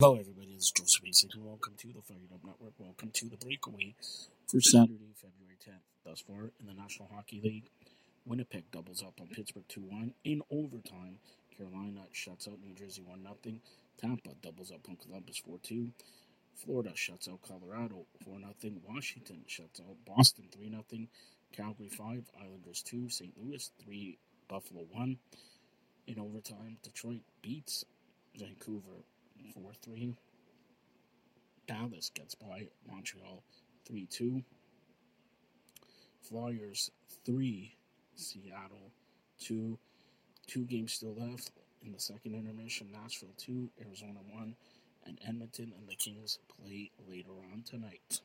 Hello, everybody. This is Joseph Basic, welcome to the Fired Up Network. Welcome to the breakaway for Saturday, February 10th. Thus far, in the National Hockey League, Winnipeg doubles up on Pittsburgh 2 1. In overtime, Carolina shuts out New Jersey 1 0. Tampa doubles up on Columbus 4 2. Florida shuts out Colorado 4 0. Washington shuts out Boston 3 0. Calgary 5, Islanders 2. St. Louis 3, Buffalo 1. In overtime, Detroit beats Vancouver 4 3. Dallas gets by Montreal 3 2. Flyers 3. Seattle 2. Two games still left in the second intermission. Nashville 2. Arizona 1. And Edmonton and the Kings play later on tonight.